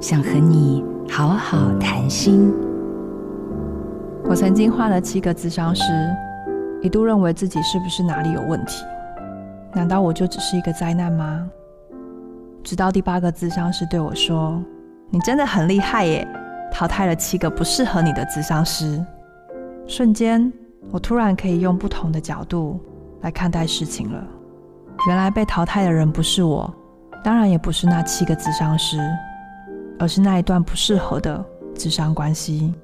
想和你好好谈心。我曾经换了七个咨商师，一度认为自己是不是哪里有问题？难道我就只是一个灾难吗？直到第八个咨商师对我说：“你真的很厉害耶，淘汰了七个不适合你的咨商师。”瞬间，我突然可以用不同的角度来看待事情了。原来被淘汰的人不是我，当然也不是那七个咨商师，而是那一段不适合的智商关系。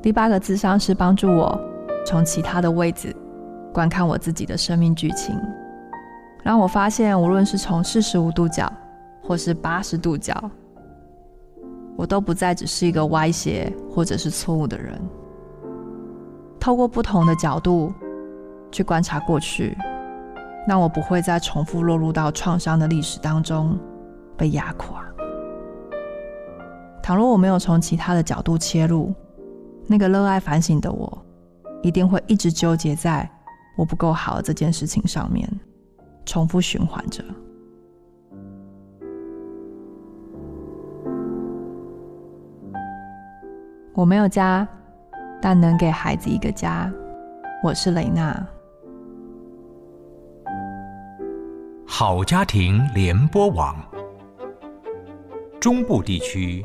第八个智商是帮助我从其他的位置观看我自己的生命剧情，让我发现，无论是从四十五度角或是八十度角，我都不再只是一个歪斜或者是错误的人。透过不同的角度去观察过去，让我不会再重复落入到创伤的历史当中被压垮。倘若我没有从其他的角度切入，那个热爱反省的我，一定会一直纠结在我不够好这件事情上面，重复循环着。我没有家，但能给孩子一个家。我是雷娜。好家庭联播网，中部地区